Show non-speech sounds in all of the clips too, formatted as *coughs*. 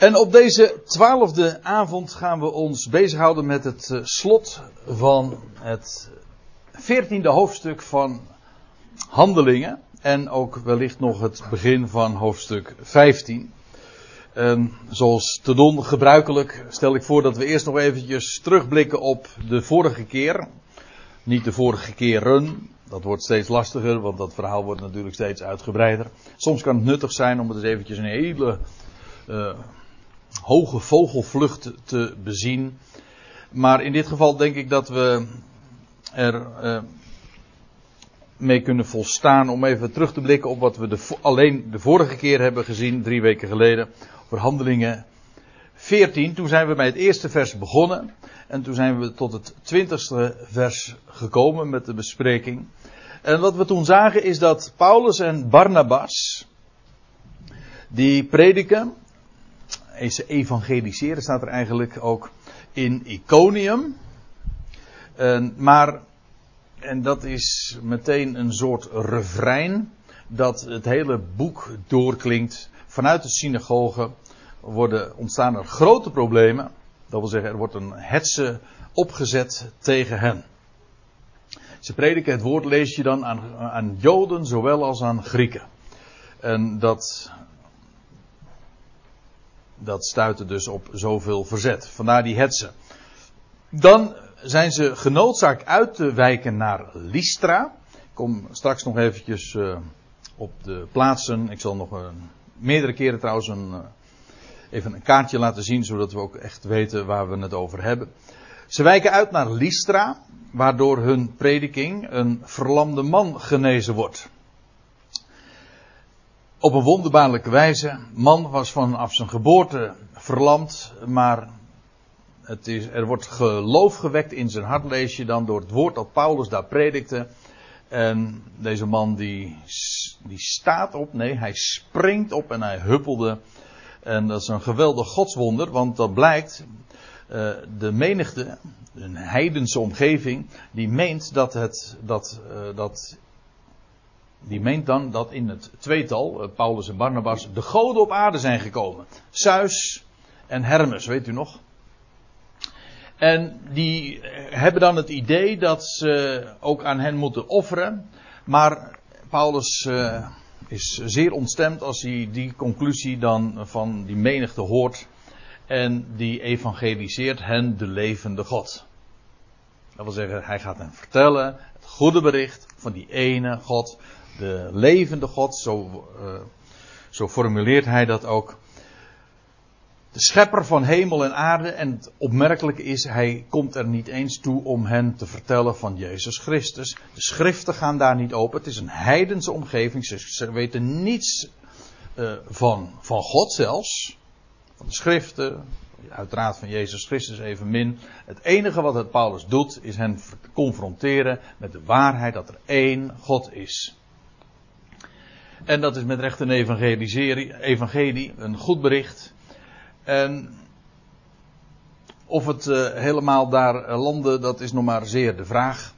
En op deze twaalfde avond gaan we ons bezighouden met het eh, slot van het veertiende hoofdstuk van Handelingen. En ook wellicht nog het begin van hoofdstuk 15. En zoals te doen gebruikelijk stel ik voor dat we eerst nog eventjes terugblikken op de vorige keer. Niet de vorige keren, dat wordt steeds lastiger, want dat verhaal wordt natuurlijk steeds uitgebreider. Soms kan het nuttig zijn om het eens eventjes een hele uh, hoge vogelvlucht te bezien. Maar in dit geval denk ik dat we er uh, mee kunnen volstaan om even terug te blikken op wat we de, alleen de vorige keer hebben gezien, drie weken geleden, over handelingen 14. Toen zijn we bij het eerste vers begonnen. En toen zijn we tot het twintigste vers gekomen met de bespreking. En wat we toen zagen is dat Paulus en Barnabas, die prediken, ze evangeliseren staat er eigenlijk ook in Iconium. Maar, en dat is meteen een soort refrein dat het hele boek doorklinkt. Vanuit de synagoge worden, ontstaan er grote problemen. Dat wil zeggen, er wordt een hetze opgezet tegen hen. Ze prediken het woord, lees je dan aan, aan Joden zowel als aan Grieken. En dat, dat stuitte dus op zoveel verzet. Vandaar die hetze. Dan zijn ze genoodzaakt uit te wijken naar Lystra. Ik kom straks nog eventjes uh, op de plaatsen. Ik zal nog een, meerdere keren trouwens een, uh, even een kaartje laten zien, zodat we ook echt weten waar we het over hebben. Ze wijken uit naar Lystra, waardoor hun prediking een verlamde man genezen wordt. Op een wonderbaarlijke wijze. Man was vanaf zijn geboorte verlamd, maar het is, er wordt geloof gewekt in zijn hart, lees je dan door het woord dat Paulus daar predikte. En deze man die, die staat op, nee, hij springt op en hij huppelde. En dat is een geweldig godswonder, want dat blijkt, uh, de menigte, een heidense omgeving, die meent dat het, dat, uh, dat, die meent dan dat in het tweetal, uh, Paulus en Barnabas, de goden op aarde zijn gekomen. Zeus en Hermes, weet u nog? En die hebben dan het idee dat ze ook aan hen moeten offeren. Maar Paulus uh, is zeer ontstemd als hij die conclusie dan van die menigte hoort. En die evangeliseert hen de levende God. Dat wil zeggen, hij gaat hen vertellen het goede bericht van die ene God, de levende God. Zo, uh, zo formuleert hij dat ook de schepper van hemel en aarde. En het opmerkelijke is, hij komt er niet eens toe om hen te vertellen van Jezus Christus. De schriften gaan daar niet open. Het is een heidense omgeving. Ze, weten niets uh, van, van God zelfs. Van de schriften. Uiteraard van Jezus Christus evenmin. Het enige wat het Paulus doet, is hen confronteren met de waarheid dat er één God is. En dat is met recht een evangelie, een goed bericht. En of het uh, helemaal daar landde, dat is nog maar zeer de vraag.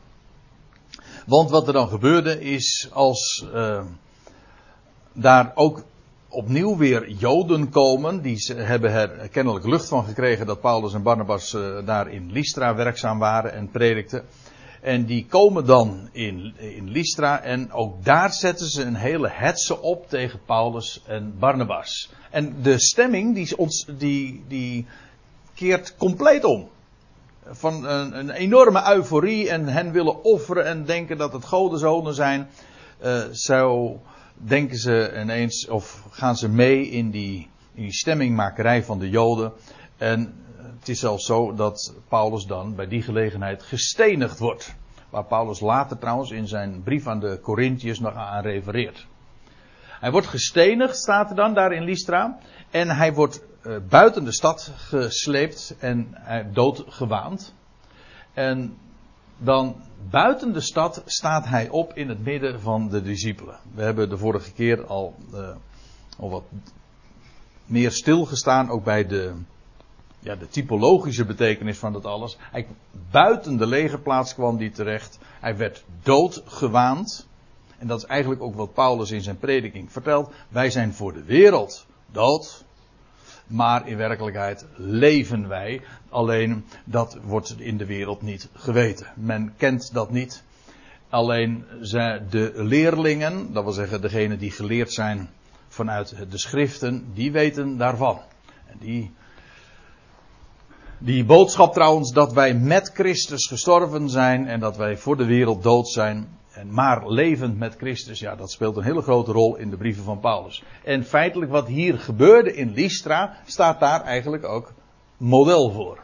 Want wat er dan gebeurde is, als uh, daar ook opnieuw weer Joden komen, die ze hebben er kennelijk lucht van gekregen dat Paulus en Barnabas daar in Lystra werkzaam waren en predikten. En die komen dan in, in Lystra en ook daar zetten ze een hele hetze op tegen Paulus en Barnabas. En de stemming die, ons, die, die keert compleet om. Van een, een, enorme euforie en hen willen offeren en denken dat het godenzonen zijn. Uh, zo denken ze ineens of gaan ze mee in die, in die stemmingmakerij van de Joden. En het is zelfs zo dat Paulus dan bij die gelegenheid gestenigd wordt. Waar Paulus later trouwens in zijn brief aan de Corinthiërs nog aan refereert. Hij wordt gestenigd, staat er dan daar in Lystra. En hij wordt uh, buiten de stad gesleept en uh, doodgewaand. En dan buiten de stad staat hij op in het midden van de discipelen. We hebben de vorige keer al, uh, al wat meer stilgestaan, ook bij de, ja, de typologische betekenis van dat alles. Hij, buiten de legerplaats kwam hij terecht. Hij werd doodgewaand. En dat is eigenlijk ook wat Paulus in zijn prediking vertelt. Wij zijn voor de wereld dood. maar in werkelijkheid leven wij. Alleen dat wordt in de wereld niet geweten. Men kent dat niet. Alleen de leerlingen, dat wil zeggen degenen die geleerd zijn vanuit de schriften, die weten daarvan. En die, die boodschap trouwens dat wij met Christus gestorven zijn en dat wij voor de wereld dood zijn, en maar levend met Christus, ja, dat speelt een hele grote rol in de brieven van Paulus. En feitelijk wat hier gebeurde in Lystra, staat daar eigenlijk ook model voor.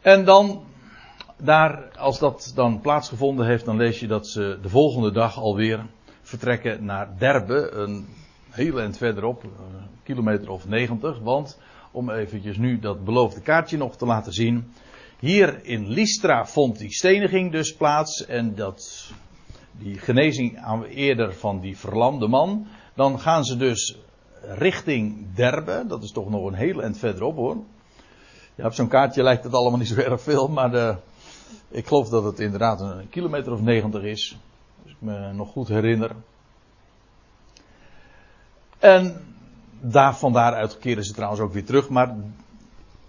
En dan, daar, als dat dan plaatsgevonden heeft, dan lees je dat ze de volgende dag alweer vertrekken naar Derbe, een heel eind verderop, een kilometer of 90. Want, om eventjes nu dat beloofde kaartje nog te laten zien. Hier in Lystra vond die steniging dus plaats en dat, die genezing eerder van die verlamde man. Dan gaan ze dus richting Derbe, dat is toch nog een heel eind verderop hoor. Ja, op zo'n kaartje lijkt het allemaal niet zo erg veel, maar de, ik geloof dat het inderdaad een kilometer of 90 is. Als ik me nog goed herinner. En daar, van daaruit keren ze trouwens ook weer terug. Maar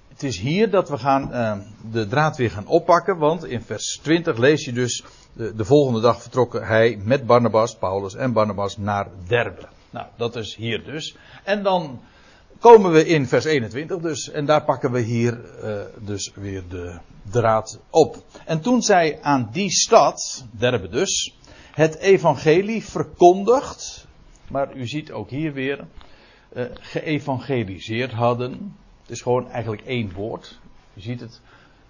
het is hier dat we gaan, uh, de draad weer gaan oppakken. Want in vers 20 lees je dus. De, de, volgende dag vertrokken hij met Barnabas, Paulus en Barnabas naar Derbe. Nou, dat is hier dus. En dan komen we in vers 21 dus. En daar pakken we hier uh, dus weer de draad op. En toen zij aan die stad, Derbe dus, het evangelie verkondigd. Maar u ziet ook hier weer. Uh, geëvangeliseerd hadden. Het is gewoon eigenlijk één woord. Je ziet het.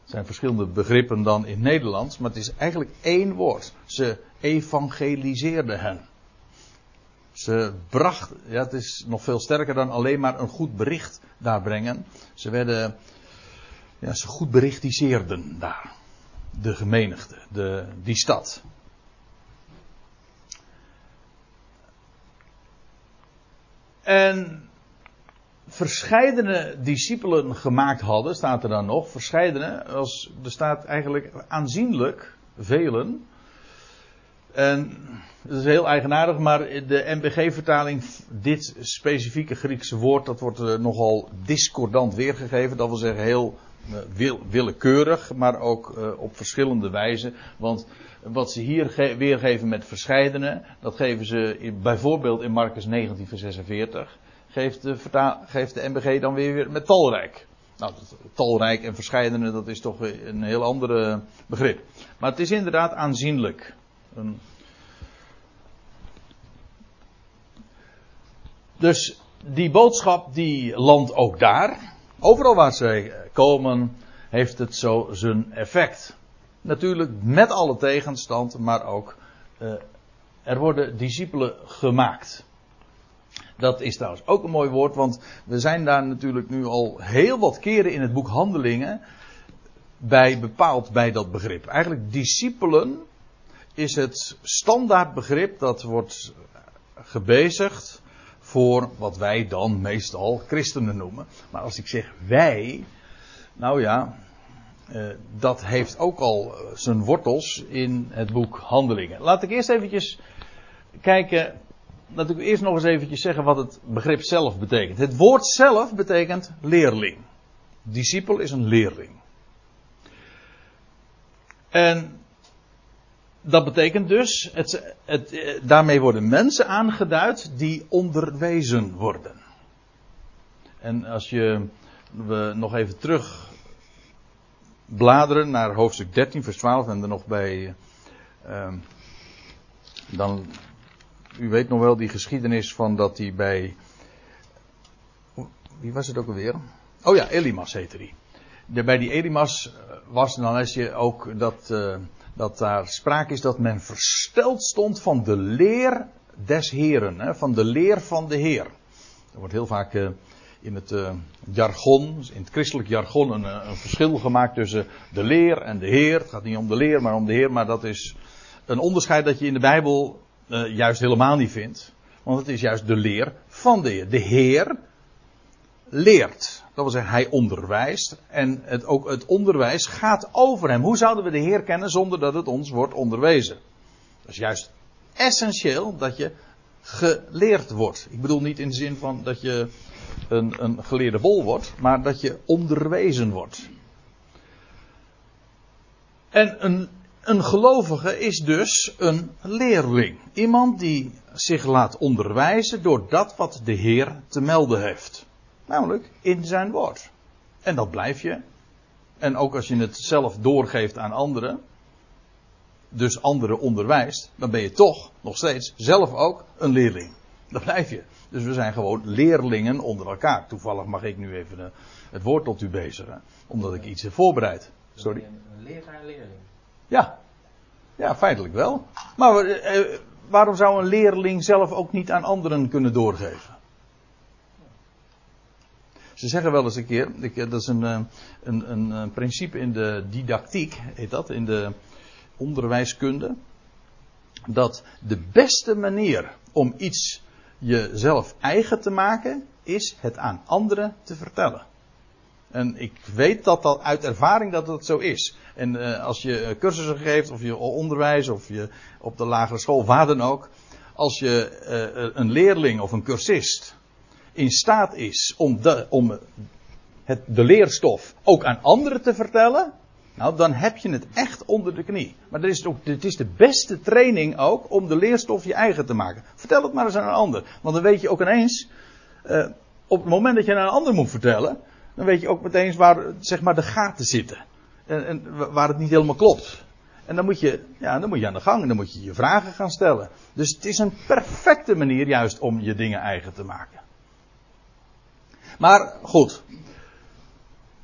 Het zijn verschillende begrippen dan in Nederlands, maar het is eigenlijk één woord. Ze evangeliseerden hen. Ze brachten, ja, het is nog veel sterker dan alleen maar een goed bericht daar brengen. Ze werden, ja, ze goed berichtiseerden daar. De gemenigde, de, die stad. En verscheidene discipelen gemaakt hadden, staat er dan nog. Verscheidene, als, er staat eigenlijk aanzienlijk, velen. En dat is heel eigenaardig, maar de MBG-vertaling, dit specifieke Griekse woord, dat wordt eh, nogal discordant weergegeven. Dat wil zeggen heel willekeurig, maar ook uh, op verschillende wijzen. Want wat ze hier weergeven met verscheidene, dat geven ze bijvoorbeeld in Marcus 19, vers 46 geeft de, geeft de MBG dan weer met talrijk. Nou, talrijk en verscheidene, dat is toch een heel ander begrip. Maar het is inderdaad aanzienlijk. Dus die boodschap die landt ook daar. Overal waar zij komen, heeft het zo zijn effect. Natuurlijk met alle tegenstand, maar ook uh, er worden discipelen gemaakt. Dat is trouwens ook een mooi woord, want we zijn daar natuurlijk nu al heel wat keren in het boek Handelingen bij bepaald bij dat begrip. Eigenlijk discipelen is het standaardbegrip dat wordt gebezigd voor wat wij dan meestal christenen noemen. Maar als ik zeg wij, nou ja, eh, dat heeft ook al zijn wortels in het boek Handelingen. Laat ik eerst eventjes kijken laat ik eerst nog eens eventjes zeggen wat het begrip zelf betekent. Het woord zelf betekent leerling. Discipel is een leerling. En dat betekent dus, het, het, daarmee worden mensen aangeduid die onderwezen worden. En als je we nog even terug bladeren naar hoofdstuk 13, vers 12 en er nog bij, uh, dan u weet nog wel die geschiedenis van dat hij bij. Wie was het ook alweer? Oh ja, Elimas heette hij. Bij die Elimas eh, was dan als je ook dat, uh, dat daar sprake is dat men versteld stond van de leer des Heren, hè, van de leer van de Heer. Er wordt heel vaak uh, in het uh, jargon, in het christelijk jargon, een, een, verschil gemaakt tussen de leer en de Heer. Het gaat niet om de leer, maar om de Heer, maar dat is een onderscheid dat je in de Bijbel juist helemaal niet vindt. Want het is juist de leer van de Heer. De Heer leert. Dat wil zeggen, hij onderwijst. En het, ook het onderwijs gaat over hem. Hoe zouden we de Heer kennen zonder dat het ons wordt onderwezen? Dat is juist essentieel dat je geleerd wordt. Ik bedoel niet in de zin van dat je een, een geleerde bol wordt, maar dat je onderwezen wordt. En een, een gelovige is dus een leerling. Iemand die zich laat onderwijzen door dat wat de Heer te melden heeft. Namelijk in zijn woord. En dat blijf je. En ook als je het zelf doorgeeft aan anderen, dus anderen onderwijst, dan ben je toch nog steeds zelf ook een leerling. Dat blijf je. Dus we zijn gewoon leerlingen onder elkaar. Toevallig mag ik nu even eh, het woord tot u bezigen, omdat ik iets heb voorbereid. Sorry. Een leraar-leerling. Ja. Ja, feitelijk wel. Maar eh, waarom zou een leerling zelf ook niet aan anderen kunnen doorgeven? Ze zeggen wel eens een keer, dat is een, eh, een, een, een principe in de didactiek, heet dat, in de onderwijskunde. Dat de beste manier om iets jezelf eigen te maken, is het aan anderen te vertellen. En ik weet dat dat uit ervaring dat dat zo is. En uh, als je cursussen geeft, of je onderwijs, of je op de lagere school, waar dan ook. Als je een leerling of een cursist in staat is om, de, om het, de leerstof ook aan anderen te vertellen. Nou, dan heb je het echt onder de knie. Maar het is, ook, het is de beste training ook om de leerstof je eigen te maken. Vertel het maar eens aan een ander. Want dan weet je ook ineens, uh, op het moment dat je aan een ander moet vertellen, dan weet je ook meteen waar zeg maar, de gaten zitten. En, en waar het niet helemaal klopt. En dan moet, je, ja, dan moet je aan de gang en dan moet je je vragen gaan stellen. Dus het is een perfecte manier juist om je dingen eigen te maken. Maar goed,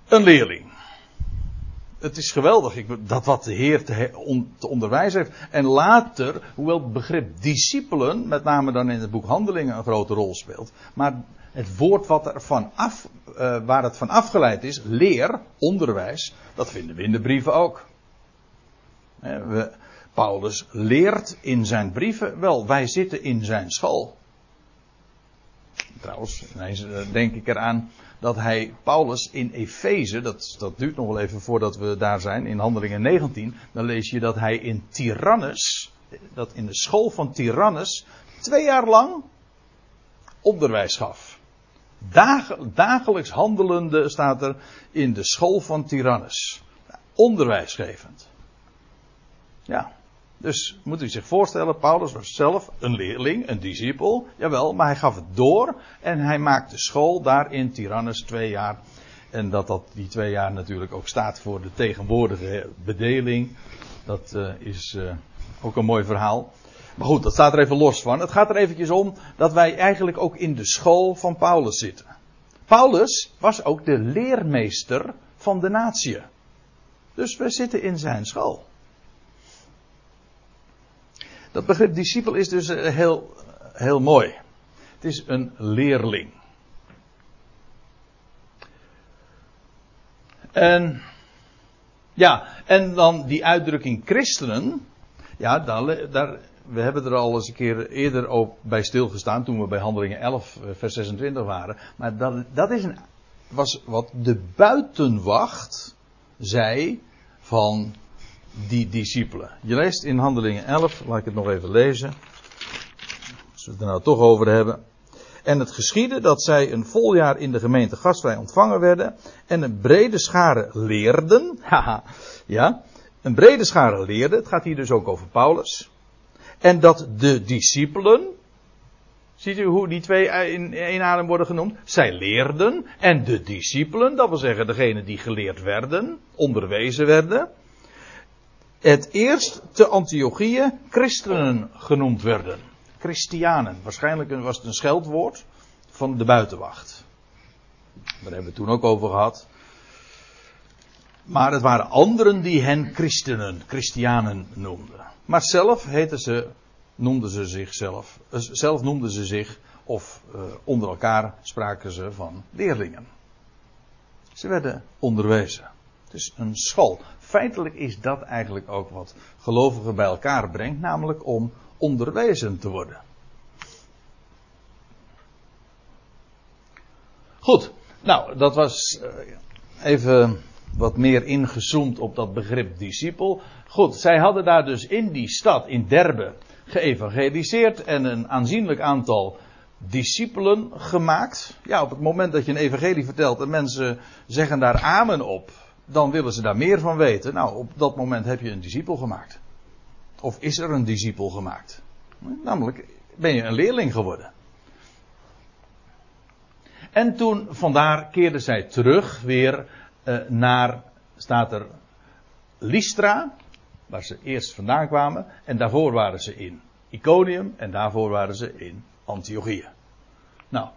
een leerling het is geweldig dat wat de Heer te, onderwijzen heeft. En later, hoewel het begrip discipelen, met name dan in het boek Handelingen, een grote rol speelt. Maar het woord wat er van af, uh, waar het van afgeleid is, leer, onderwijs, dat vinden we in de brieven ook. Paulus leert in zijn brieven, wel, wij zitten in zijn school. Trouwens, denk ik eraan dat hij Paulus in Efeze, dat, dat duurt nog wel even voordat we daar zijn, in Handelingen 19, dan lees je dat hij in Tyrannus, dat in de school van Tyrannus, twee jaar lang onderwijs gaf. Dag, dagelijks handelende staat er in de school van Tyrannus. Onderwijsgevend. Ja. Dus moet u zich voorstellen, Paulus was zelf een leerling, een discipel, jawel, maar hij gaf het door en hij maakte school daar in Tyrannus twee jaar. En dat dat die twee jaar natuurlijk ook staat voor de tegenwoordige bedeling, dat uh, is uh, ook een mooi verhaal. Maar goed, dat staat er even los van. Het gaat er eventjes om dat wij eigenlijk ook in de school van Paulus zitten. Paulus was ook de leermeester van de natie. Dus we zitten in zijn school. Dat begrip discipel is dus eh, heel, heel mooi. Het is een leerling. En, ja, en dan die uitdrukking christenen. Ja, daar, daar, we hebben er al eens een keer eerder ook bij stilgestaan toen we bij Handelingen 11, eh, vers 26 waren. Maar dat, dat is een, was wat de buitenwacht zei van die discipelen. Je leest in Handelingen 11, laat ik het nog even lezen. Als we het er nou toch over hebben. En het geschiedde dat zij een vol jaar in de gemeente gastvrij ontvangen werden. En een brede schare leerden. *laughs* Haha, ja. Een brede schare leerden. Het gaat hier dus ook over Paulus. En dat de discipelen. Ziet u hoe die twee in één adem worden genoemd? Zij leerden. En de discipelen, dat wil zeggen degene die geleerd werden, onderwezen werden het eerst te Antiochieën christenen genoemd werden. Christianen. Waarschijnlijk was het een scheldwoord van de buitenwacht. Daar hebben we het toen ook over gehad. Maar het waren anderen die hen christenen, christianen noemden. Maar zelf heten ze, noemden ze zichzelf, eh, zelf noemden ze zich, of uh, onder elkaar spraken ze van leerlingen. Ze werden onderwezen. Het is een school feitelijk is dat eigenlijk ook wat gelovigen bij elkaar brengt, namelijk om onderwezen te worden. Goed, nou, dat was eh, even wat meer ingezoomd op dat begrip discipel. Goed, zij hadden daar dus in die stad, in Derbe, geëvangeliseerd en een aanzienlijk aantal discipelen gemaakt. Ja, op het moment dat je een evangelie vertelt en mensen zeggen daar amen op, dan willen ze daar meer van weten. Nou, op dat moment heb je een discipel gemaakt. Of is er een discipel gemaakt? Namelijk, ben je een leerling geworden. En toen, vandaar keerden zij terug weer uh, naar, staat er, Lystra, waar ze eerst vandaan kwamen. En daarvoor waren ze in Iconium en daarvoor waren ze in Antiochië. Nou,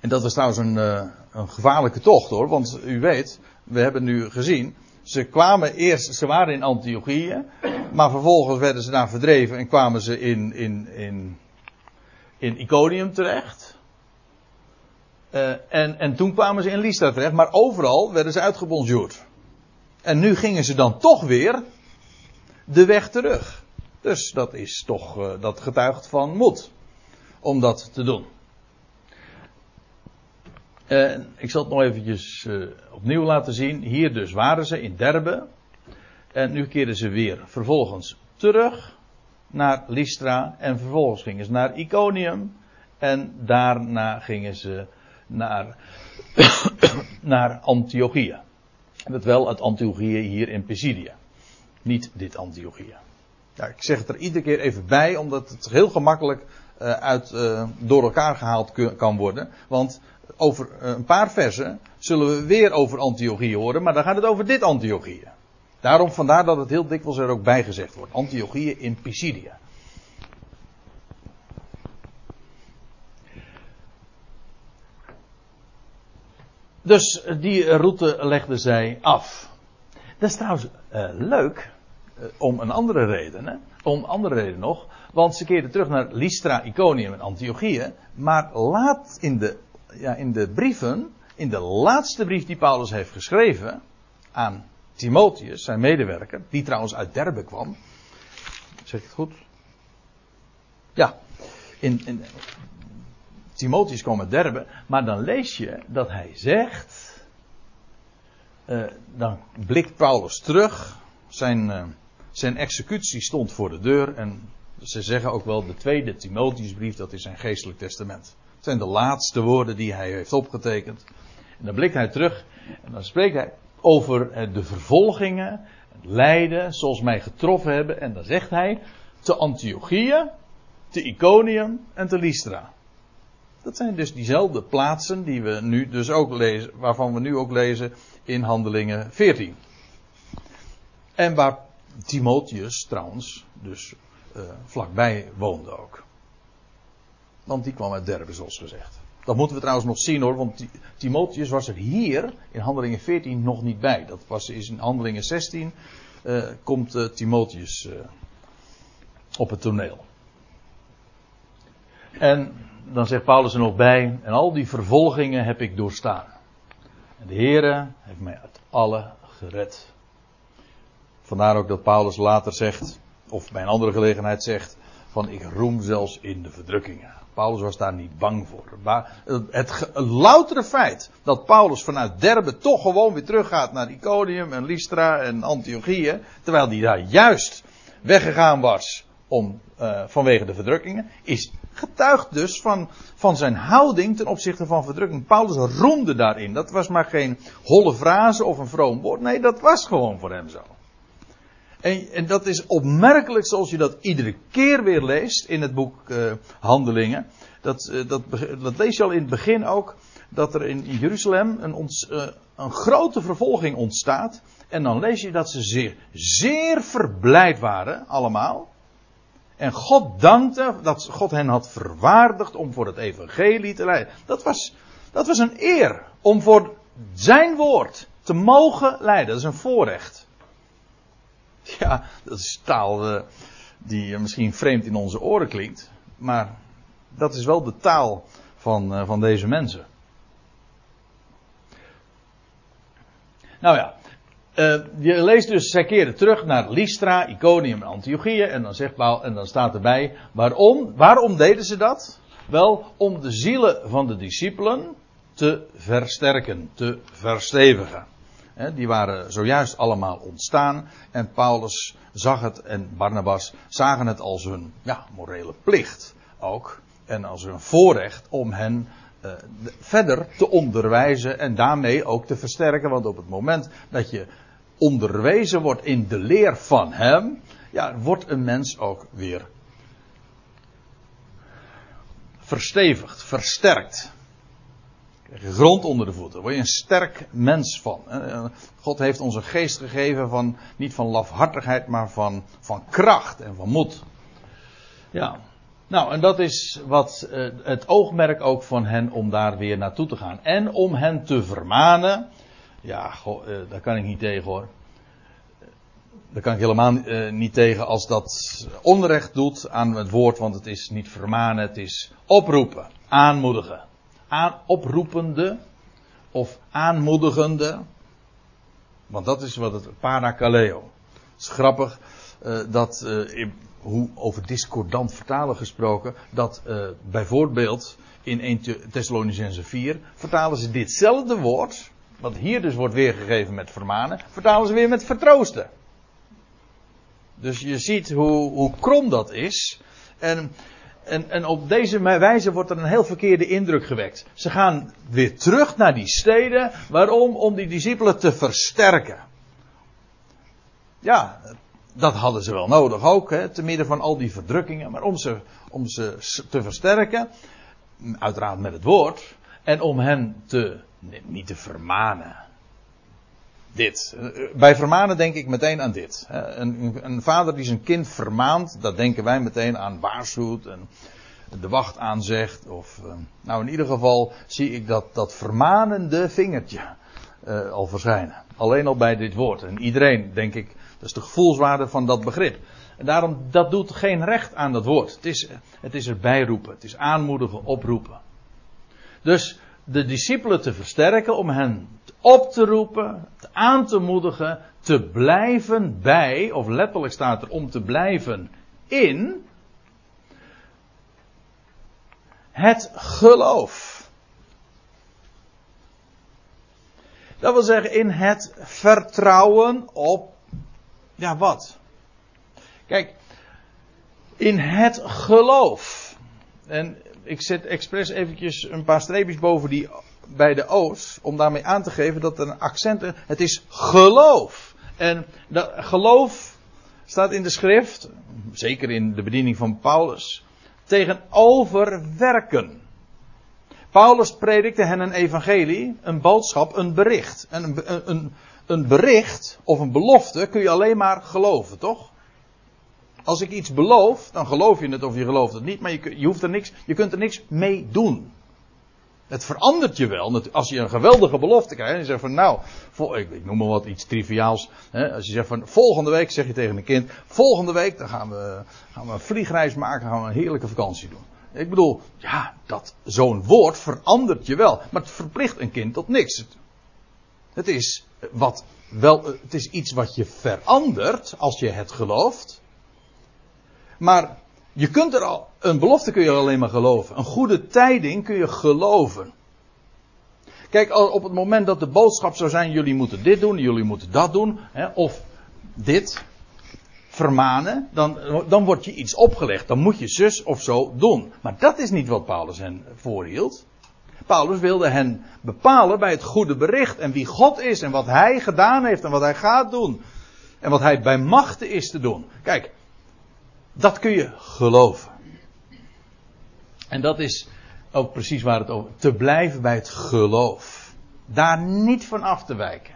en dat was trouwens een, uh, een gevaarlijke tocht hoor, want u weet, we hebben nu gezien, ze kwamen eerst, ze waren in Antiochië, maar vervolgens werden ze daar verdreven en kwamen ze in, in, in, in Iconium terecht. Uh, en, en toen kwamen ze in Lystra terecht, maar overal werden ze uitgebonjourd. En nu gingen ze dan toch weer de weg terug. Dus dat is toch, uh, dat getuigt van moed. Om dat te doen. Ik zal het nog eventjes uh, opnieuw laten zien. Hier dus waren ze in Derbe. En nu keerden ze weer vervolgens terug naar Lystra. En vervolgens gingen ze naar Iconium. En daarna gingen ze naar, *coughs* naar Antiochië. Dat wel het Antiochië hier in Pisidia. Niet dit Antiochië. Ja, ik zeg het er iedere keer even bij, omdat het heel gemakkelijk uh, uit, uh, door elkaar gehaald kan worden. Want over uh, een paar versen zullen we weer over Antiochië horen, maar dan gaat het over dit Antiochië. Daarom vandaar dat het heel dikwijls er ook bij gezegd wordt. Antiochië in Pisidia. Dus die route legden zij af. Dat is trouwens uh, leuk. Om een andere reden. Hè? Om andere reden nog. Want ze keerden terug naar Lystra, Iconium en Antiochië. Maar laat in de, ja, in de brieven. In de laatste brief die Paulus heeft geschreven. Aan Timotheus, zijn medewerker. Die trouwens uit Derbe kwam. Zeg ik het goed? Ja. In, in, Timotheus kwam uit Derbe, maar dan lees je dat hij zegt, uh, dan blikt Paulus terug, zijn, uh, zijn executie stond voor de deur en ze zeggen ook wel de tweede Timotheusbrief, dat is zijn geestelijk testament. Zijn de laatste woorden die hij heeft opgetekend. En dan blikt hij terug en dan spreekt hij over uh, de vervolgingen, het lijden, zoals mij getroffen hebben. En dan zegt hij, te Antiochieën, te Iconium en te Lystra. Dat zijn dus diezelfde plaatsen die we nu dus ook lezen, waarvan we nu ook lezen in Handelingen 14. En waar Timotheus trouwens dus uh, vlakbij woonde ook. Want die kwam uit Derbe, zoals gezegd. Dat moeten we trouwens nog zien hoor, want Timotheus was er hier in Handelingen 14 nog niet bij. Dat was is in Handelingen 16 uh, komt uh, Timotheus op het toneel. En dan zegt Paulus er nog bij, en al die vervolgingen heb ik doorstaan. En de Heere heeft mij uit alle gered. Vandaar ook dat Paulus later zegt, of bij een andere gelegenheid zegt, van ik roem zelfs in de verdrukkingen. Paulus was daar niet bang voor. Maar het, loutere feit dat Paulus vanuit Derbe toch gewoon weer teruggaat naar Iconium en Lystra en Antiochieën, terwijl hij daar juist weggegaan was om, uh, vanwege de verdrukkingen, is getuigt dus van, van zijn houding ten opzichte van verdrukking. Paulus roemde daarin. Dat was maar geen holle frase of een vroom woord. Nee, dat was gewoon voor hem zo. En, en dat is opmerkelijk zoals je dat iedere keer weer leest in het boek uh, Handelingen. Dat, uh, dat, dat, lees je al in het begin ook. Dat er in, Jeruzalem een, ons, uh, een grote vervolging ontstaat. En dan lees je dat ze zeer, zeer verblijd waren, allemaal. En God dankte dat God hen had verwaardigd om voor het evangelie te leiden. Dat was, dat was een eer om voor zijn woord te mogen leiden. Dat is een voorrecht. *laughs* Ja, dat is taal uh, die misschien vreemd in onze oren klinkt. Maar dat is wel de taal van, uh, van deze mensen. Nou ja, je leest dus, zij keren terug naar Lystra, Iconium en Antiochieën. En dan zegt Paul, en dan staat erbij, waarom? Waarom deden ze dat? Wel, om de zielen van de discipelen te versterken, te verstevigen. Die waren zojuist allemaal ontstaan. En Paulus zag het en Barnabas zagen het als hun ja, morele plicht ook. En als hun voorrecht om hen uh, verder te onderwijzen en daarmee ook te versterken. Want op het moment dat je onderwezen wordt in de leer van hem, ja, wordt een mens ook weer verstevigd, versterkt. Grond onder de voeten. Word je een sterk mens van. God heeft ons een geest gegeven van, niet van lafhartigheid, maar van, van kracht en van moed. Ja. Nou, en dat is wat uh, het oogmerk ook van hen om daar weer naartoe te gaan. En om hen te vermanen. Ja, uh, daar kan ik niet tegen hoor. Daar kan ik helemaal uh, niet tegen als dat onrecht doet aan het woord, want het is niet vermanen, het is oproepen, aanmoedigen. Aan, oproepende of aanmoedigende. Want dat is wat het parakaleo. Het is grappig uh, dat, uh, hoe over discordant vertalen gesproken, dat bijvoorbeeld in 1 Thessalonicense 4 vertalen ze ditzelfde woord, wat hier dus wordt weergegeven met vermanen, vertalen ze weer met vertroosten. Dus je ziet hoe, hoe krom dat is. En, en, en op deze wijze wordt er een heel verkeerde indruk gewekt. Ze gaan weer terug naar die steden. Waarom? Om die discipelen te versterken. Ja, dat hadden ze wel nodig ook, hè, te midden van al die verdrukkingen. Maar om ze, om ze te versterken, uiteraard met het woord. En om hen te, niet te vermanen dit. Bij vermanen denk ik meteen aan dit. Een, een, vader die zijn kind vermaant, dat denken wij meteen aan waarschuwt en de wacht aanzegt. Of, eh, nou, in ieder geval zie ik dat, dat vermanende vingertje uh, al verschijnen. Alleen al bij dit woord. En iedereen, denk ik, dat is de gevoelswaarde van dat begrip. En daarom, dat doet geen recht aan dat woord. Het is, het is erbij roepen. Het is aanmoedigen, oproepen. Dus de discipelen te versterken om hen op te roepen, aan te moedigen, te blijven bij, of letterlijk staat er om te blijven in het geloof. Dat wil zeggen in het vertrouwen op, ja wat? Kijk, in het geloof. En ik zet expres eventjes een paar streepjes boven die bij de O's, om daarmee aan te geven dat er een accent, het is geloof. En dat geloof staat in de schrift, zeker in de bediening van Paulus, tegenover werken. Paulus predikte hen een evangelie, een boodschap, een bericht. En een, een, een bericht of een belofte kun je alleen maar geloven, toch? Als ik iets beloof, dan geloof je het of je gelooft het niet, maar je, je, hoeft er niks, je kunt er niks mee doen. Het verandert je wel. Als je een geweldige belofte krijgt. En je zegt van nou, ik, noem maar wat iets triviaals. Hè, als je zegt van volgende week zeg je tegen een kind. Volgende week dan gaan we, gaan we een vliegreis maken. Gaan we een heerlijke vakantie doen. Ik bedoel, ja, dat, zo'n woord verandert je wel. Maar het verplicht een kind tot niks. Het is, wat wel, het is iets wat je verandert als je het gelooft. Maar je kunt er al, een belofte kun je alleen maar geloven. Een goede tijding kun je geloven. Kijk, op het moment dat de boodschap zou zijn: jullie moeten dit doen, jullie moeten dat doen, hè, of dit vermanen, dan, dan wordt je iets opgelegd. Dan moet je zus of zo doen. Maar dat is niet wat Paulus hen voorhield. Paulus wilde hen bepalen bij het goede bericht en wie God is en wat hij gedaan heeft en wat hij gaat doen. En wat hij bij machten is te doen. Kijk, dat kun je geloven. En dat is ook precies waar het over te blijven bij het geloof. Daar niet van af te wijken.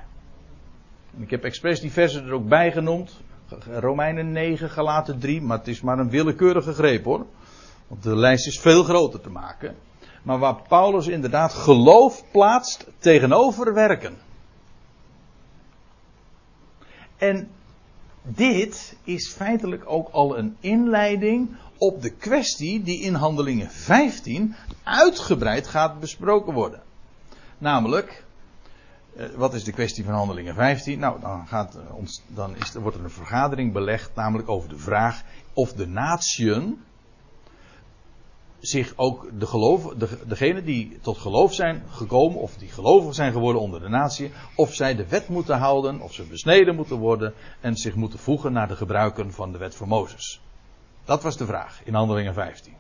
Ik heb expres die versen er ook bij genoemd. Romeinen 9, Galaten 3, maar het is maar een willekeurige greep hoor. Want de lijst is veel groter te maken. Maar waar Paulus inderdaad geloof plaatst tegenover werken. En dit is feitelijk ook al een inleiding op de kwestie die in Handelingen 15 uitgebreid gaat besproken worden. Namelijk, eh, wat is de kwestie van Handelingen 15? Nou, dan, gaat eh, ons, dan is, wordt er een vergadering belegd, namelijk over de vraag of de natieën zich ook de geloof, de, degenen die tot geloof zijn gekomen, of die gelovig zijn geworden onder de natie, of zij de wet moeten houden, of ze besneden moeten worden en zich moeten voegen naar de gebruiken van de wet van Mozes. Dat was de vraag in Handelingen 15.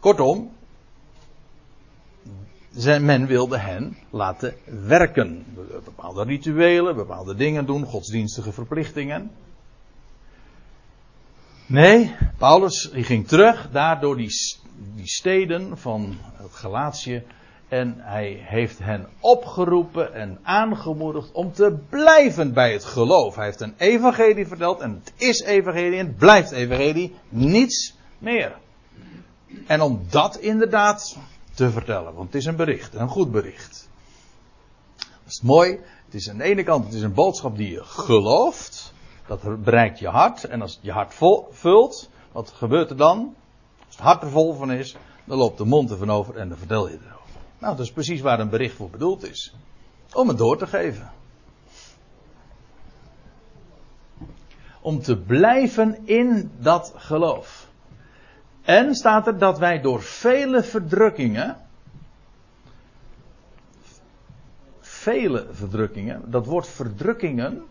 Kortom, men wilde hen laten werken. Bepaalde rituelen, bepaalde dingen doen, godsdienstige verplichtingen. Nee, Paulus ging terug daar door die, die steden van het Galatië. En hij heeft hen opgeroepen en aangemoedigd om te blijven bij het geloof. Hij heeft een evangelie verteld en het is evangelie en het blijft evangelie. Niets meer. En om dat inderdaad te vertellen, want het is een bericht, een goed bericht. Dat is mooi. Het is aan de ene kant het is een boodschap die je gelooft. Dat bereikt je hart. En als je hart vol, vult, wat gebeurt er dan? Als het hart er vol van is, dan loopt de mond er van over en dan vertel je erover. Nou, dat is precies waar een bericht voor bedoeld is. Om het door te geven. Om te blijven in dat geloof. En staat er dat wij door vele verdrukkingen. Vele verdrukkingen. Dat woord verdrukkingen.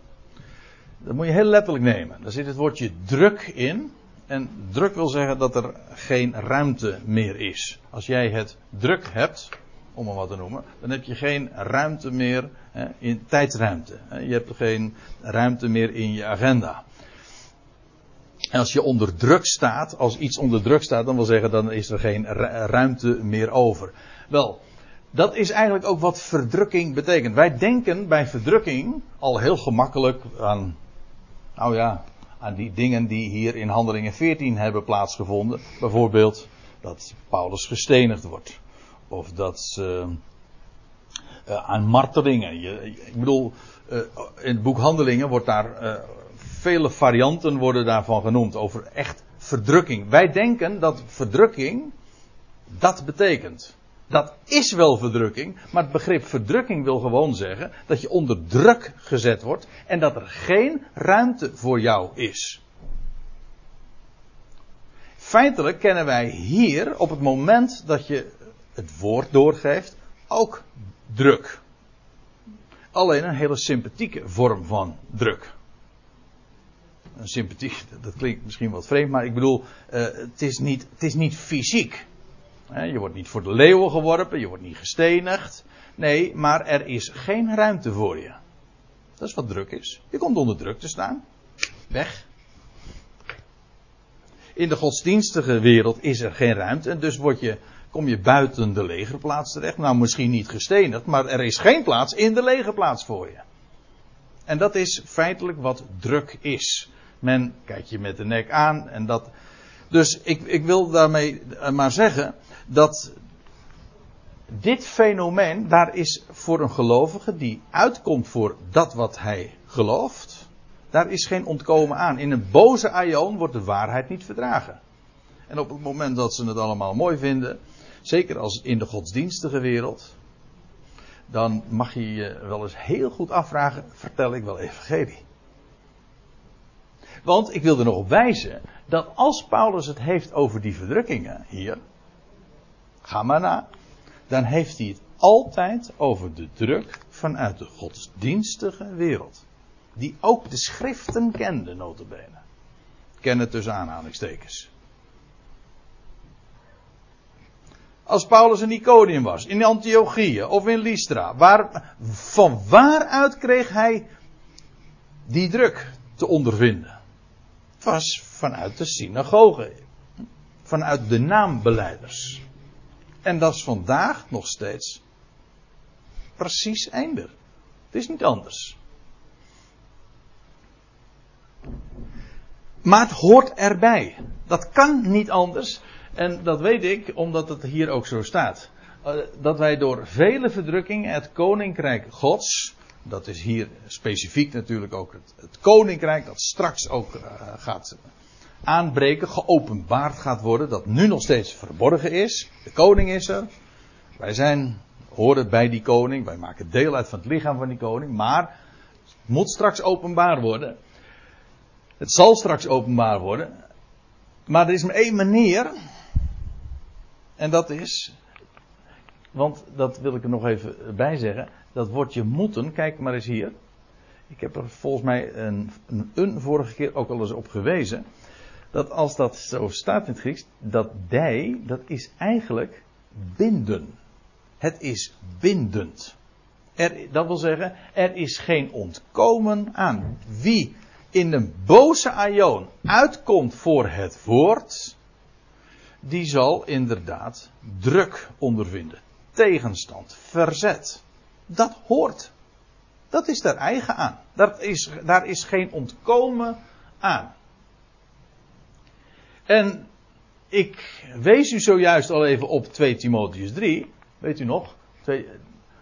Dat moet je heel letterlijk nemen. Daar zit het woordje druk in. En druk wil zeggen dat er geen ruimte meer is. Als jij het druk hebt, om maar wat te noemen, dan heb je geen ruimte meer hè, in tijdsruimte. Je hebt geen ruimte meer in je agenda. En als je onder druk staat, als iets onder druk staat, dan wil zeggen dan is er geen ruimte meer over. Wel, dat is eigenlijk ook wat verdrukking betekent. Wij denken bij verdrukking al heel gemakkelijk aan, nou ja, aan die dingen die hier in Handelingen 14 hebben plaatsgevonden. Bijvoorbeeld dat Paulus gestenigd wordt. Of dat uh, uh, aan martelingen. Je, ik bedoel, uh, in het boek Handelingen wordt daar vele varianten worden daarvan genoemd over echt verdrukking. Wij denken dat verdrukking dat betekent. Dat is wel verdrukking, maar het begrip verdrukking wil gewoon zeggen dat je onder druk gezet wordt en dat er geen ruimte voor jou is. Feitelijk kennen wij hier op het moment dat je het woord doorgeeft ook druk. Alleen een hele sympathieke vorm van druk een sympathie, dat klinkt misschien wat vreemd, maar ik bedoel, uh, het, is niet, het is niet fysiek. Je wordt niet voor de leeuwen geworpen, je wordt niet gestenigd. Nee, maar er is geen ruimte voor je. Dat is wat druk is. Je komt onder druk te staan. Weg. In de godsdienstige wereld is er geen ruimte en dus word je, kom je buiten de legerplaats terecht. Nou, misschien niet gestenigd, maar er is geen plaats in de legerplaats voor je. En dat is feitelijk wat druk is. Men kijkt je met de nek aan en dat. Dus ik, ik wil daarmee maar zeggen dat dit fenomeen, daar is voor een gelovige die uitkomt voor dat wat hij gelooft, daar is geen ontkomen aan. In een boze aion wordt de waarheid niet verdragen. En op het moment dat ze het allemaal mooi vinden, zeker als in de godsdienstige wereld, dan mag je je wel eens heel goed afvragen: vertel ik wel evangelie? Want ik wil er nog op wijzen dat als Paulus het heeft over die verdrukkingen hier, ga maar na, dan heeft hij het altijd over de druk vanuit de godsdienstige wereld. Die ook de schriften kende, notabene. Kennen tussen aanhalingstekens. Als Paulus in Iconium was, in Antiochië of in Lystra, waar, van waaruit kreeg hij die druk te ondervinden? Was vanuit de synagoge. Vanuit de naambeleiders. En dat is vandaag nog steeds precies eender. Het is niet anders. Maar het hoort erbij. Dat kan niet anders. En dat weet ik omdat het hier ook zo staat. Eh, dat wij door vele verdrukkingen het koninkrijk Gods dat is hier specifiek natuurlijk ook het, koninkrijk dat straks ook uh, gaat aanbreken, geopenbaard gaat worden, dat nu nog steeds verborgen is. De koning is er. Wij zijn, horen bij die koning, wij maken deel uit van het lichaam van die koning, maar het moet straks openbaar worden. Het zal straks openbaar worden. Maar er is maar één manier. En dat is. Want dat wil ik er nog even bij zeggen. Dat woordje moeten, kijk maar eens hier. Ik heb er volgens mij een, een, vorige keer ook al eens op gewezen. Dat als dat zo staat in het Grieks, dat dij, dat is eigenlijk binden. Het is bindend. Er, dat wil zeggen, er is geen ontkomen aan. Wie in een boze aion uitkomt voor het woord, die zal inderdaad druk ondervinden. Tegenstand, verzet. Dat hoort. Dat is daar eigen aan. Dat is, daar is geen ontkomen aan. En ik wees u zojuist al even op 2 Timotheus 3. Weet u nog? Twee,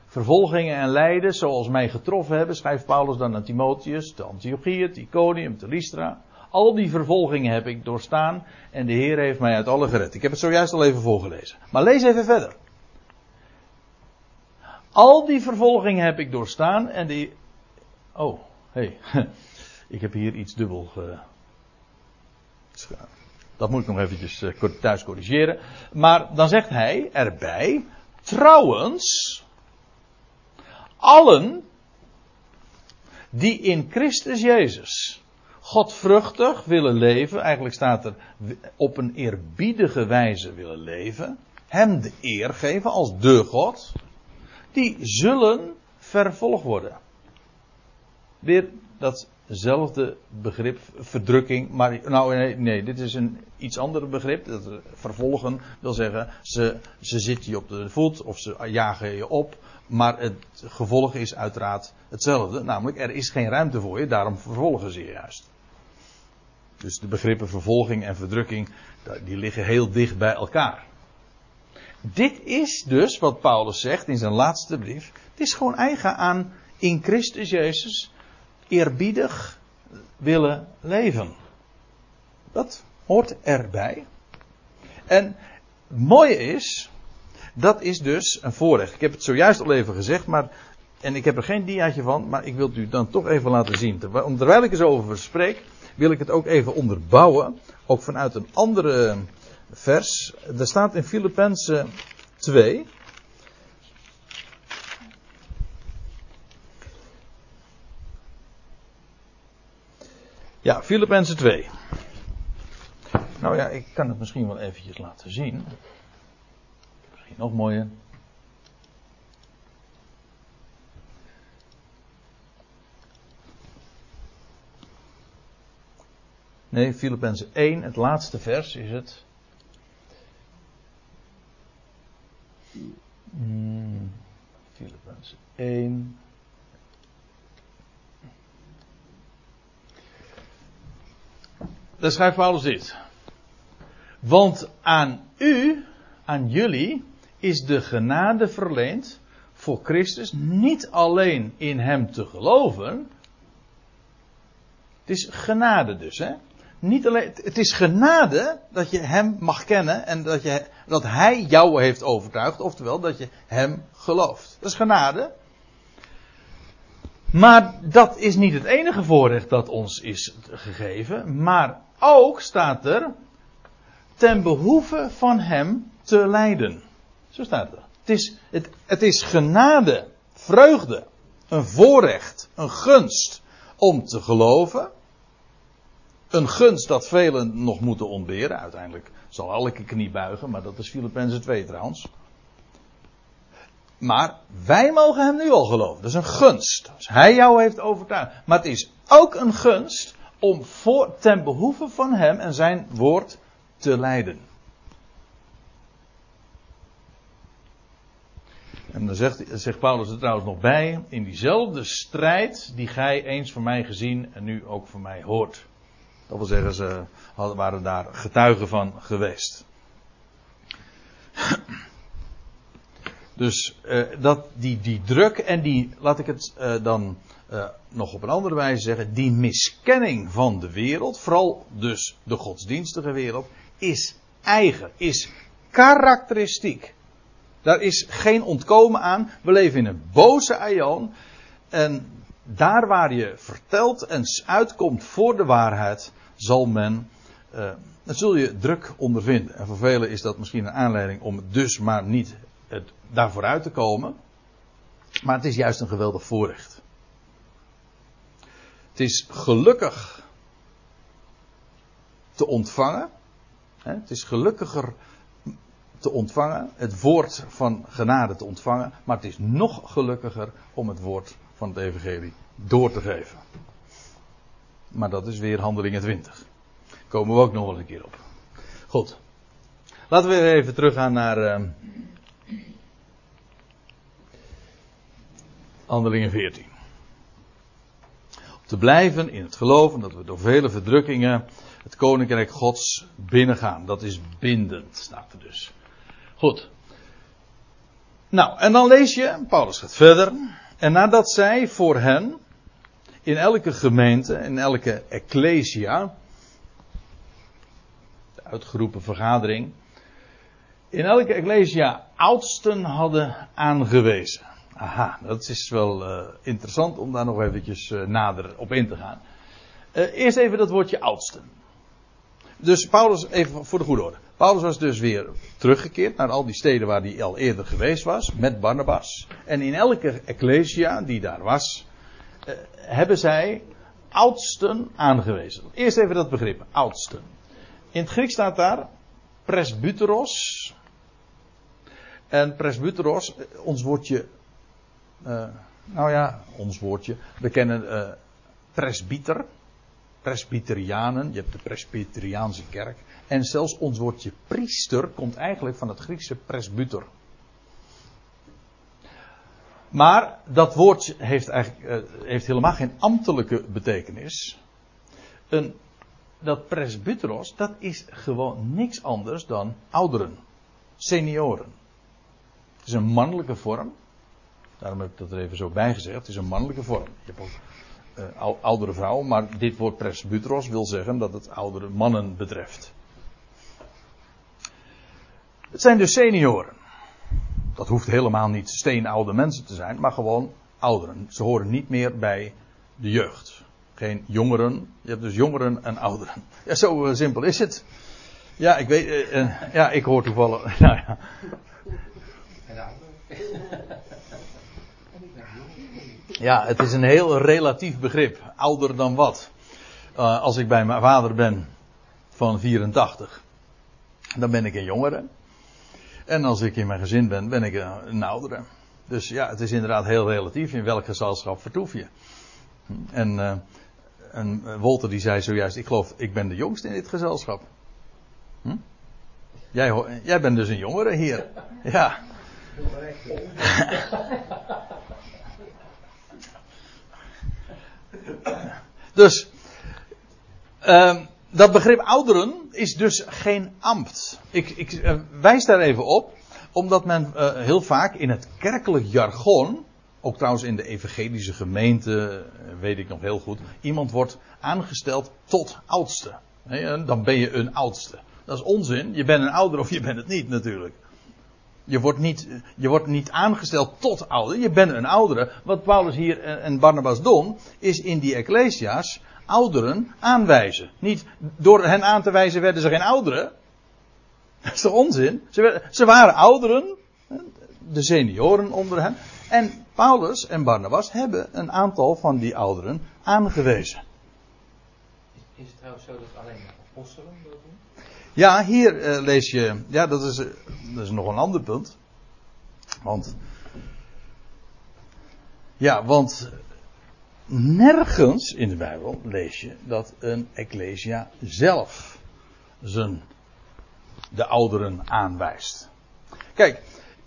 vervolgingen en lijden zoals mij getroffen hebben, schrijft Paulus dan aan Timotheus, de Antiochieën, het Iconium, de Lystra. Al die vervolgingen heb ik doorstaan en de Heer heeft mij uit alle gered. Ik heb het zojuist al even voorgelezen. Maar lees even verder. Al die vervolgingen heb ik doorstaan en die. Oh, hé. Hey. *laughs* ik heb hier iets dubbel. Dat moet ik nog eventjes eh, thuis corrigeren. Maar dan zegt hij erbij. Trouwens. Allen. Die in Christus Jezus. Godvruchtig willen leven. Eigenlijk staat er op een eerbiedige wijze willen leven. Hem de eer geven als de God die zullen vervolgd worden. Weer datzelfde begrip, verdrukking, maar nou nee, dit is een iets ander begrip. Dat, vervolgen wil zeggen, ze, ze zitten je op de voet of ze jagen je op, maar het gevolg is uiteraard hetzelfde, namelijk er is geen ruimte voor je, daarom vervolgen ze je juist. Dus de begrippen vervolging en verdrukking, die liggen heel dicht bij elkaar. Dit is dus wat Paulus zegt in zijn laatste brief. Het is gewoon eigen aan in Christus Jezus eerbiedig willen leven. Dat hoort erbij. En het mooie is, dat is dus een voorrecht. Ik heb het zojuist al even gezegd, maar, en ik heb er geen diaatje van, maar ik wil het u dan toch even laten zien. Terwijl ik er zo over spreek, wil ik het ook even onderbouwen, ook vanuit een andere vers. Er staat in Filippenzen 2. Ja, Filippenzen 2. Nou ja, ik kan het misschien wel eventjes laten zien. Misschien nog mooier. Nee, Filippenzen 1, het laatste vers is het. Hmm, 1. Dan schrijft Paulus dit. Want aan u, aan jullie, is de genade verleend voor Christus niet alleen in hem te geloven. Het is genade dus, hè? Niet alleen, het is genade dat je hem mag kennen en dat, je, dat hij jou heeft overtuigd, oftewel dat je hem gelooft. Dat is genade. Maar dat is niet het enige voorrecht dat ons is gegeven, maar ook staat er ten behoeve van hem te lijden. Zo staat er. Het is, het, het is genade, vreugde, een voorrecht, een gunst om te geloven een gunst dat velen nog moeten ontberen. Uiteindelijk zal elke knie buigen, maar dat is Filippenzen 2 trouwens. Maar wij mogen hem nu al geloven. Dat is een gunst. Als hij jou heeft overtuigd. Maar het is ook een gunst om voor, ten behoeve van hem en zijn woord te leiden. En dan zegt, zegt Paulus er trouwens nog bij, in diezelfde strijd die gij eens voor mij gezien en nu ook voor mij hoort. Dat wil zeggen, ze waren daar getuigen van geweest. Dus uh, dat, die, die druk en die, laat ik het uh, dan uh, nog op een andere wijze zeggen, die miskenning van de wereld, vooral dus de godsdienstige wereld, is eigen, is karakteristiek. Daar is geen ontkomen aan. We leven in een boze aion. En daar waar je vertelt en uitkomt voor de waarheid, zal men Uh, dan zul je druk ondervinden. En voor velen is dat misschien een aanleiding om dus maar niet het, daarvoor uit te komen. Maar het is juist een geweldig voorrecht. Het is gelukkig te ontvangen. Hè? Het is gelukkiger te ontvangen, het woord van genade te ontvangen, maar het is nog gelukkiger om het woord van het evangelie door te geven. Maar dat is weer handelingen 20. Komen we ook nog wel een keer op. Goed. Laten we even teruggaan naar uh, handelingen 14. Om te blijven in het geloven dat we door vele verdrukkingen het koninkrijk gods binnengaan. Dat is bindend, staat er dus. Goed. Nou, en dan lees je, Paulus gaat verder. En nadat zij voor hen, in elke gemeente, in elke ecclesia, de uitgeroepen vergadering, in elke ecclesia oudsten hadden aangewezen. Aha, dat is wel uh, interessant om daar nog eventjes uh, nader op in te gaan. Uh, eerst even dat woordje oudsten. Dus Paulus, even voor de goede orde. Paulus was dus weer teruggekeerd naar al die steden waar hij al eerder geweest was, met Barnabas. En in elke ecclesia die daar was, eh, hebben zij oudsten aangewezen. Eerst even dat begrip, oudsten. In het Grieks staat daar presbyteros. En presbyteros, eh, ons woordje, uh, nou ja, ons woordje, we kennen uh, presbyter, presbyterianen, je hebt de presbyteriaanse kerk. En zelfs ons woordje priester komt eigenlijk van het Griekse presbyter. Maar dat woord heeft, eigenlijk, uh, heeft helemaal geen ambtelijke betekenis. Een, dat presbyteros, dat is gewoon niks anders dan ouderen. Senioren. Het is een mannelijke vorm. Daarom heb ik dat er even zo bij gezegd. Het is een mannelijke vorm. Je hebt ook uh, oudere vrouwen, maar dit woord presbyteros wil zeggen dat het oudere mannen betreft. Het zijn dus senioren. Dat hoeft helemaal niet steenoude mensen te zijn, maar gewoon ouderen. Ze horen niet meer bij de jeugd. Geen jongeren. Je hebt dus jongeren en ouderen. Zo uh, simpel is het. Ja, ik weet. Uh, uh, ja, ik hoor toevallig. *laughs* nou ja. Ja, het is een heel relatief begrip. Ouder dan wat. als ik bij mijn vader ben van 84, dan ben ik een jongere. En als ik in mijn gezin ben, ben ik een oudere. Dus ja, het is inderdaad heel relatief in welk gezelschap vertoef je. En, uh, Wolter die zei zojuist, ik geloof, ik ben de jongste in dit gezelschap. Hm? Jij, jij bent dus een jongere hier. Ja. *laughs* dus, uh, dat begrip ouderen is dus geen ambt. Ik, ik uh, wijs daar even op, omdat men uh, heel vaak in het kerkelijk jargon, ook trouwens in de evangelische gemeente, uh, weet ik nog heel goed, iemand wordt aangesteld tot oudste. Dan ben je een oudste. Dat is onzin. Je bent een ouder of je bent het niet natuurlijk. Je wordt niet, je wordt niet aangesteld tot ouder. Je bent een oudere. Wat Paulus hier en Barnabas doen, is in die ecclesia's ouderen aanwijzen. Niet door hen aan te wijzen werden ze geen ouderen. Dat is toch onzin? Ze, werden, ze waren ouderen, de senioren onder hen. En Paulus en Barnabas hebben een aantal van die ouderen aangewezen. Is het trouwens zo dat alleen de apostelen dat doen? Ja, hier uh, lees je. Ja, dat is, uh, dat is nog een ander punt. Want. Ja, want nergens in de Bijbel lees je dat een ecclesia zelf zijn, de ouderen aanwijst. Kijk,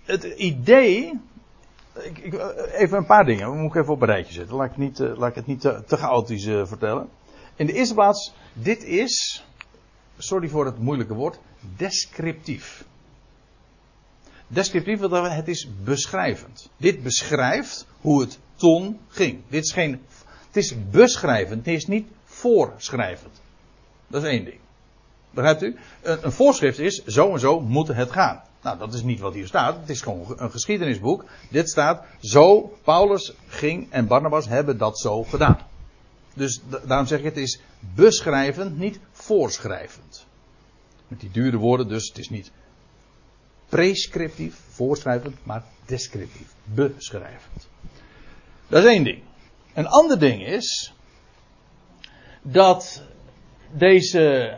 het idee. Ik, ik, even een paar dingen, moet ik even op een rijtje zetten. Laat ik, niet, uh, laat ik het niet te, chaotisch uh, vertellen. In de eerste plaats, dit is, sorry voor het moeilijke woord, descriptief. Descriptief zeggen, het is beschrijvend. Dit beschrijft hoe het toen ging. Dit is geen, het is beschrijvend, het is niet voorschrijvend. Dat is één ding. Begrijpt u? Een, een voorschrift is, zo en zo moet het gaan. Nou, dat is niet wat hier staat. Het is gewoon een geschiedenisboek. Dit staat, zo, Paulus ging en Barnabas hebben dat zo gedaan. Dus da- daarom zeg ik het is beschrijvend, niet voorschrijvend. Met die dure woorden, dus het is niet prescriptief, voorschrijvend, maar descriptief, beschrijvend. Dat is één ding. Een ander ding is dat deze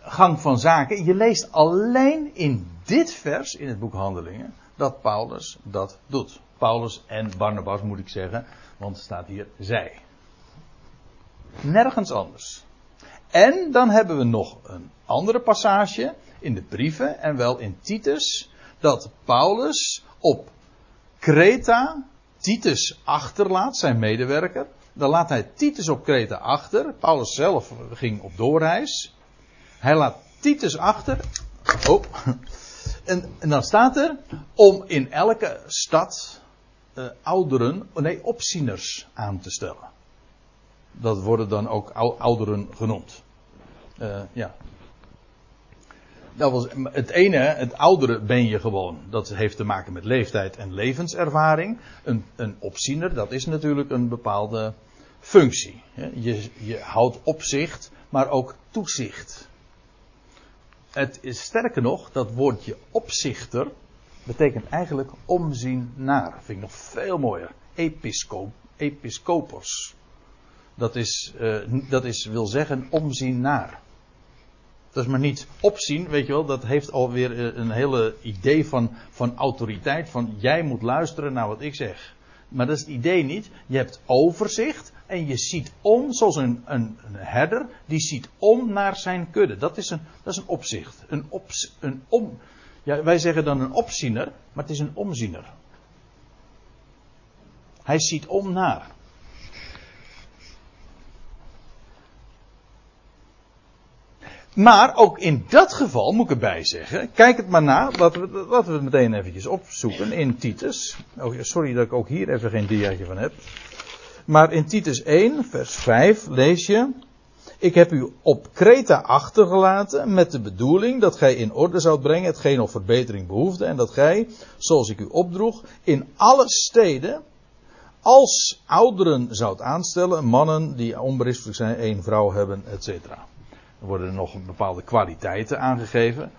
gang van zaken, je leest alleen in dit vers in het boek Handelingen dat Paulus dat doet. Paulus en Barnabas moet ik zeggen, want er staat hier zij. Nergens anders. En dan hebben we nog een andere passage in de brieven en wel in Titus dat Paulus op Kreta Titus achterlaat, zijn medewerker. Dan laat hij Titus op Kreta achter. Paulus zelf ging op doorreis. Hij laat Titus achter. Oh. En, dan staat er om in elke stad eh, ouderen, oh nee, opzieners aan te stellen. Dat worden dan ook ou- ouderen genoemd. Eh, ja. Dat was, het ene, het oudere ben je gewoon. Dat heeft te maken met leeftijd en levenservaring. Een, een opziener, dat is natuurlijk een bepaalde functie. Je, je houdt opzicht, maar ook toezicht. Het is sterker nog, dat woordje opzichter betekent eigenlijk omzien naar. Vind ik nog veel mooier. Episcoop, episcopos. Dat is, eh, dat is, wil zeggen omzien naar. Dat is maar niet opzien, weet je wel, dat heeft alweer eh, een hele idee van, van autoriteit, van jij moet luisteren naar wat ik zeg. Maar dat is het idee niet. Je hebt overzicht en je ziet om, zoals een, een, een herder, die ziet om naar zijn kudde. Dat is een, dat is een opzicht. Een, ops, een om, wij zeggen dan een opziener, maar het is een omziener. Hij ziet om naar. Maar ook in dat geval moet ik erbij zeggen. Kijk het maar na. Laten we, we het meteen eventjes opzoeken in Titus. Oh, sorry dat ik ook hier even geen diaatje van heb. Maar in Titus 1, vers 5 lees je. Ik heb u op Kreta achtergelaten met de bedoeling dat gij in orde zoudt brengen hetgeen op verbetering behoefde. En dat gij, zoals ik u opdroeg, in alle steden als ouderen zoudt aanstellen. Mannen die onberispelijk zijn, één vrouw hebben, et cetera. Er worden nog bepaalde kwaliteiten aangegeven.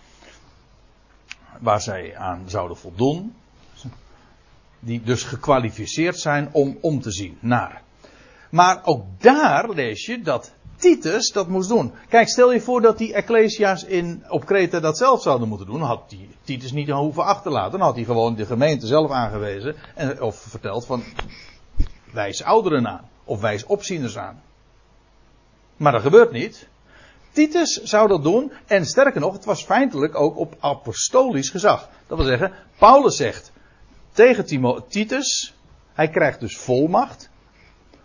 Waar zij aan zouden voldoen. Die dus gekwalificeerd zijn om om te zien naar. Maar ook daar lees je dat Titus dat moest doen. Kijk, stel je voor dat die Ecclesia's in, op Kreta dat zelf zouden moeten doen. Had Titus niet hoeven achterlaten. Dan had hij gewoon de gemeente zelf aangewezen. En, of verteld van wijs ouderen aan. Of wijs opzieners aan. Maar dat gebeurt niet. Titus zou dat doen. En sterker nog, het was feitelijk ook op apostolisch gezag. Dat wil zeggen, Paulus zegt tegen Timo, Titus, hij krijgt dus volmacht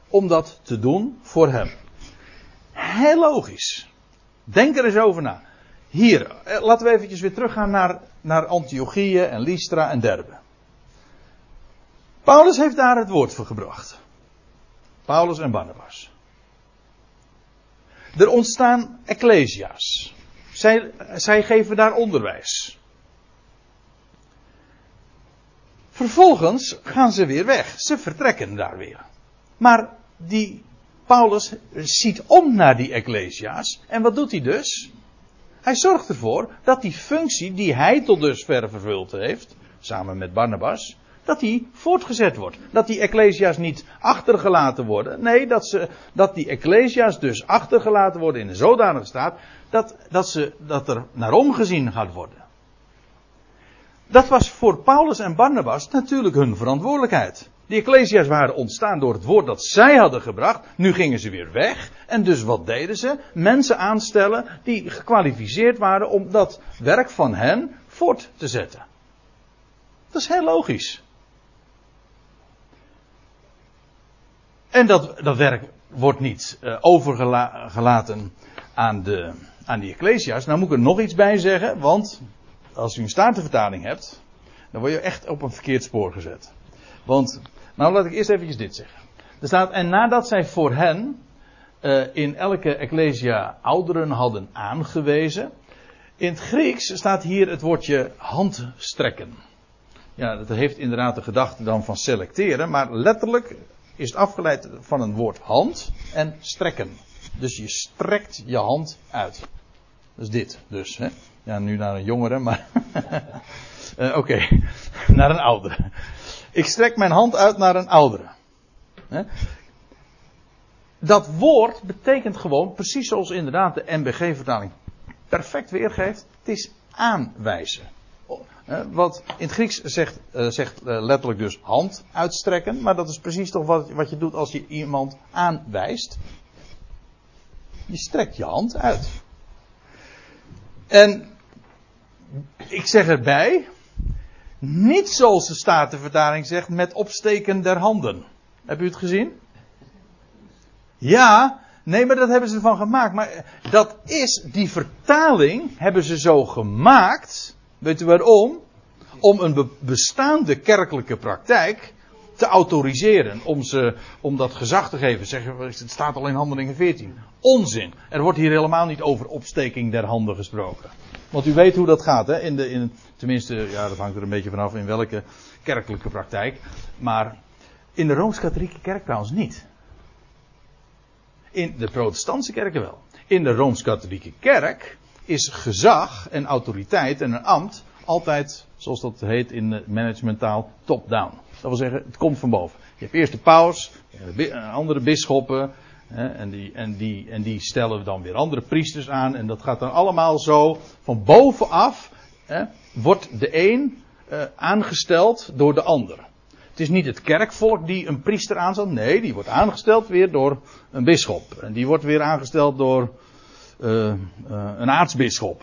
om dat te doen voor hem. Heel logisch. Denk er eens over na. Hier, eh, laten we eventjes weer teruggaan naar, naar Antiochieën en Lystra en Derbe. Paulus heeft daar het woord voor gebracht. Paulus en Barnabas. Er ontstaan ecclesia's. Zij, zij geven daar onderwijs. Vervolgens gaan ze weer weg. Ze vertrekken daar weer. Maar die Paulus ziet om naar die ecclesia's. En wat doet hij dus? Hij zorgt ervoor dat die functie die hij tot dusver vervuld heeft, samen met Barnabas, dat die voortgezet wordt. Dat die ecclesia's niet achtergelaten worden. Nee, dat, ze, dat die ecclesia's dus achtergelaten worden in een zodanige staat dat, dat, ze, dat er naar omgezien gaat worden. Dat was voor Paulus en Barnabas natuurlijk hun verantwoordelijkheid. Die ecclesia's waren ontstaan door het woord dat zij hadden gebracht. Nu gingen ze weer weg. En dus wat deden ze? Mensen aanstellen die gekwalificeerd waren om dat werk van hen voort te zetten. Dat is heel logisch. En dat, dat werk wordt niet uh, overgelaten aan, de, aan die ecclesia's. Nou moet ik er nog iets bij zeggen, want als u een statenvertaling hebt, dan word je echt op een verkeerd spoor gezet. Want, nou laat ik eerst eventjes dit zeggen. Er staat, en nadat zij voor hen uh, in elke ecclesia ouderen hadden aangewezen. In het Grieks staat hier het woordje handstrekken. Ja, dat heeft inderdaad de gedachte dan van selecteren, maar letterlijk is het afgeleid van een woord hand en strekken. Dus je strekt je hand uit. Dat is dit dus. Hè? Ja, nu naar een jongere, maar. uh, *laughs* Oké, *laughs* naar een oudere. Ik strek mijn hand uit naar een oudere. Hè? Dat woord betekent gewoon, precies zoals inderdaad de MBG-vertaling perfect weergeeft, het is aanwijzen. Wat in het Grieks zegt, uh, zegt uh, letterlijk dus hand uitstrekken, maar dat is precies toch wat, wat je doet als je iemand aanwijst. Je strekt je hand uit. En ik zeg erbij, niet zoals de Statenvertaling zegt, met opsteken der handen. Heb u het gezien? Ja, nee, maar dat hebben ze ervan gemaakt. Maar dat is, die vertaling hebben ze zo gemaakt. Weet u waarom? Om een bestaande kerkelijke praktijk te autoriseren. Om, ze, om dat gezag te geven. Zeggen, het staat al in handelingen 14. Onzin. Er wordt hier helemaal niet over opsteking der handen gesproken. Want u weet hoe dat gaat, hè? In de, in, tenminste, ja, dat hangt er een beetje vanaf in welke kerkelijke praktijk. Maar in de Rooms-Katholieke kerk trouwens niet. In de protestantse kerken wel. In de Rooms-Katholieke kerk is gezag en autoriteit en een ambt altijd, zoals dat heet in managementtaal, top-down. Dat wil zeggen, het komt van boven. Je hebt eerst de paus, andere bisschoppen, en die, en, die, en die stellen dan weer andere priesters aan. En dat gaat dan allemaal zo van bovenaf. wordt de een uh, aangesteld door de ander. Het is niet het kerkvolk die een priester aanstelt. Nee, die wordt aangesteld weer door een bisschop. En die wordt weer aangesteld door een aartsbisschop.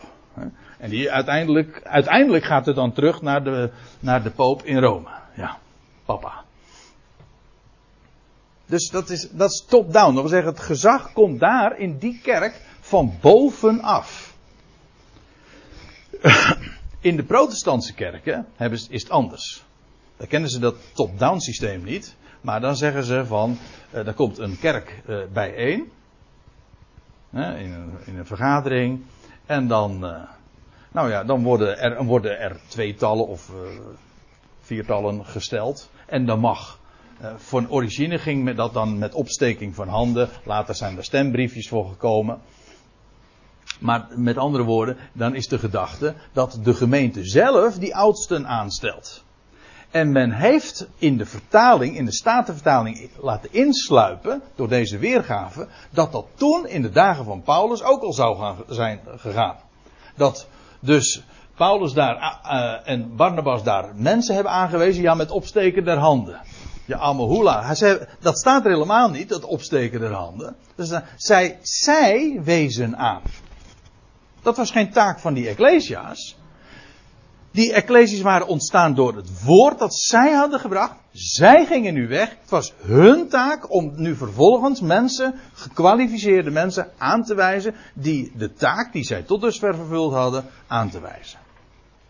En die uiteindelijk, uiteindelijk gaat het dan terug naar de, naar de poop in Rome. Ja, papa. Dus dat is, dat is top-down. Dat wil zeggen, het gezag komt daar in die kerk van bovenaf. *clears throat* In de protestantse kerken hebben, is het anders. Dan kennen ze dat top-down systeem niet. Maar dan zeggen ze van, er komt een kerk bijeen. In, een, in, een, vergadering. En dan, uh, nou ja, dan worden er, worden er tweetallen of viertallen gesteld. En dan mag uh, van origine ging dat dan met opsteking van handen. Later zijn er stembriefjes voor gekomen. Maar met andere woorden, dan is de gedachte dat de gemeente zelf die oudsten aanstelt. En men heeft in de vertaling, in de statenvertaling laten insluipen, door deze weergave, dat dat toen in de dagen van Paulus ook al zou gaan, zijn gegaan. Dat dus Paulus daar uh, en Barnabas daar mensen hebben aangewezen, ja met opsteken der handen. Ja, Amahula. Dat staat er helemaal niet, dat opsteken der handen. Dus, zij, zij wezen aan. Dat was geen taak van die Ecclesia's. Die Ecclesia's waren ontstaan door het woord dat zij hadden gebracht. Zij gingen nu weg. Het was hun taak om nu vervolgens mensen, gekwalificeerde mensen, aan te wijzen. Die de taak die zij tot dusver vervuld hadden, aan te wijzen.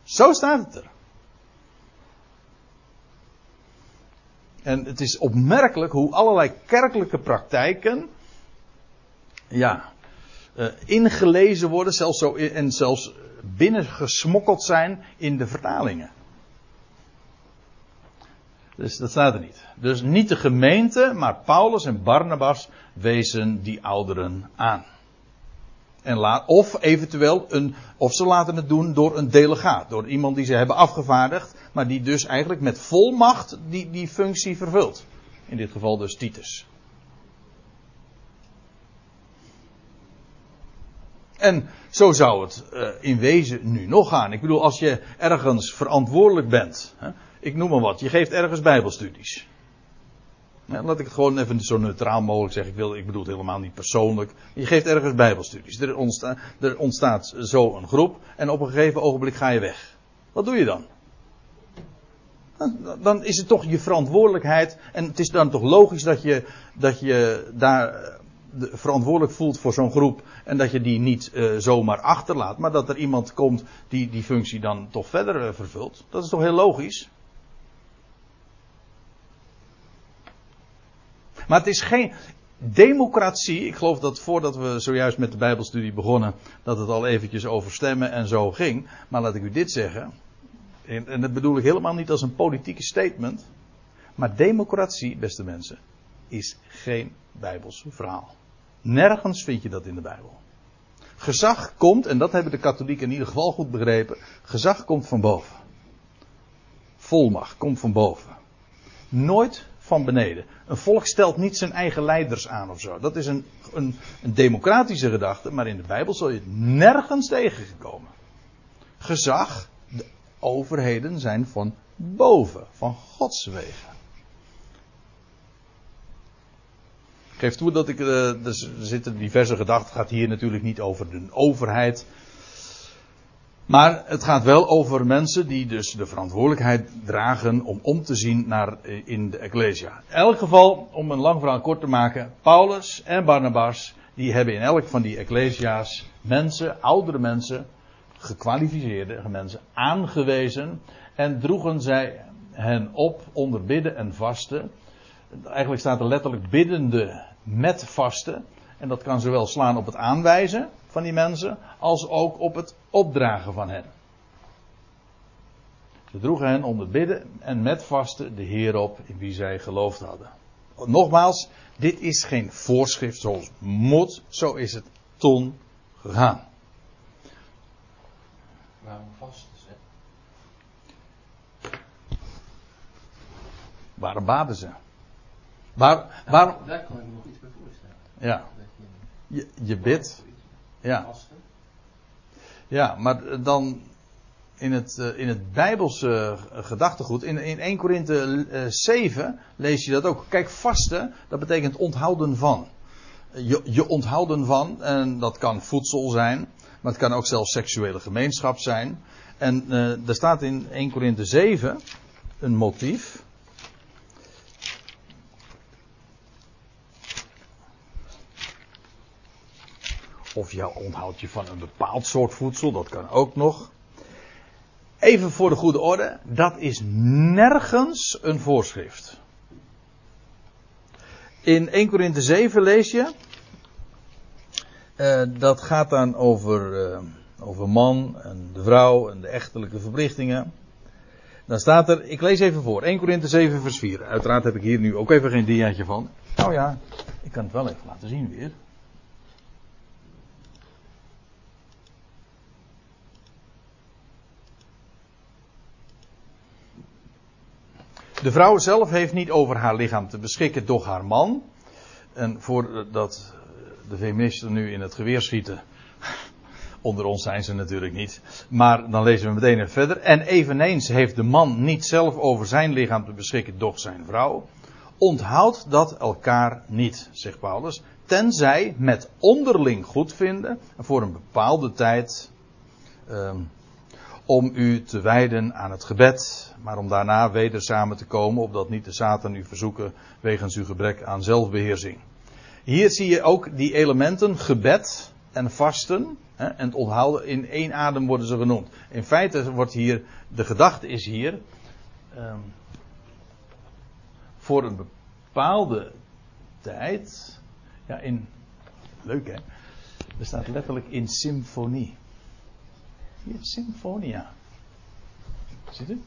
Zo staat het er. En het is opmerkelijk hoe allerlei kerkelijke praktijken. Ja. Uh, ingelezen worden, zelfs zo, en zelfs binnengesmokkeld zijn in de vertalingen. Dus dat staat er niet. Dus niet de gemeente, maar Paulus en Barnabas wezen die ouderen aan. En laat, of eventueel een, of ze laten het doen door een delegaat, door iemand die ze hebben afgevaardigd, maar die dus eigenlijk met volmacht die, die functie vervult. In dit geval dus Titus. En zo zou het uh, in wezen nu nog gaan. Ik bedoel, als je ergens verantwoordelijk bent. Hè, ik noem maar wat, je geeft ergens bijbelstudies. Laat ik het gewoon even zo neutraal mogelijk zeggen. Ik, wil, ik bedoel het helemaal niet persoonlijk. Je geeft ergens bijbelstudies. Er, er ontstaat zo een groep. En op een gegeven ogenblik ga je weg. Wat doe je dan? Dan is het toch je verantwoordelijkheid. En het is dan toch logisch dat je, dat je daar verantwoordelijk voelt voor zo'n groep. En dat je die niet uh, zomaar achterlaat. Maar dat er iemand komt die die functie dan toch verder uh, vervult. Dat is toch heel logisch? Maar het is geen democratie. Ik geloof dat voordat we zojuist met de Bijbelstudie begonnen, dat het al eventjes over stemmen en zo ging. Maar laat ik u dit zeggen. En, en dat bedoel ik helemaal niet als een politieke statement. Maar democratie, beste mensen, is geen Bijbels verhaal. Nergens vind je dat in de Bijbel. Gezag komt, en dat hebben de katholieken in ieder geval goed begrepen, gezag komt van boven. Volmacht komt van boven. Nooit van beneden. Een volk stelt niet zijn eigen leiders aan of zo. Dat is een, een, een democratische gedachte, maar in de Bijbel zul je het nergens tegengekomen. Gezag, de overheden zijn van boven, van Gods wegen. Ik geef toe dat ik. Uh, er zitten diverse gedachten. Het gaat hier natuurlijk niet over de overheid. Maar het gaat wel over mensen die dus de verantwoordelijkheid dragen om om te zien naar eh, in de Ecclesia. In elk geval, om een lang verhaal kort te maken, Paulus en Barnabas, die hebben in elk van die Ecclesia's mensen, oudere mensen, gekwalificeerde mensen, aangewezen en droegen zij hen op onder bidden en vasten. Eigenlijk staat er letterlijk biddende met vasten. En dat kan zowel slaan op het aanwijzen van die mensen, als ook op het opdragen van hen. Ze droegen hen onder bidden en met vasten de Heer op in wie zij geloofd hadden. Nogmaals, dit is geen voorschrift zoals moet, zo is het toen gegaan. Waarom vasten ze? Waarom baden ze? Waar, waarom? Daar kan ik me nog iets bij voorstellen. Ja. Je, Je, bidt. Ja. Ja, maar dan in het, eh, in het Bijbelse eh, gedachtegoed, in, in 1 Korinthe eh, 7 lees je dat ook. Kijk, vasten, dat betekent onthouden van. Je, je onthouden van, en dat kan voedsel zijn, maar het kan ook zelfs seksuele gemeenschap zijn. En eh er staat in 1 Korinthe 7 een motief. Of je onthoudt je van een bepaald soort voedsel, dat kan ook nog. Even voor de goede orde, dat is nergens een voorschrift. In 1 Korinthe 7 lees je, eh, dat gaat dan over, eh, over man en de vrouw en de echtelijke verplichtingen. Dan staat er, ik lees even voor, 1 Korinthe 7 vers 4. Uiteraard heb ik hier nu ook even geen diaatje van. Nou ja, ik kan het wel even laten zien weer. De vrouw zelf heeft niet over haar lichaam te beschikken, doch haar man. En voordat de feministen nu in het geweer schieten. *laughs* Onder ons zijn ze natuurlijk niet. Maar dan lezen we meteen even verder. En eveneens heeft de man niet zelf over zijn lichaam te beschikken, doch zijn vrouw. Onthoud dat elkaar niet, zegt Paulus. Tenzij met onderling goedvinden. Voor een bepaalde tijd. ehm, om u te wijden aan het gebed, maar om daarna weder samen te komen, opdat niet de Satan u verzoeken wegens uw gebrek aan zelfbeheersing. Hier zie je ook die elementen gebed en vasten hè, en het onthouden in één adem worden ze genoemd. In feite wordt hier, de gedachte is hier, ehm, voor een bepaalde tijd, ja in, leuk hè, er staat letterlijk in symfonie. Hier, symfonia. Ziet u?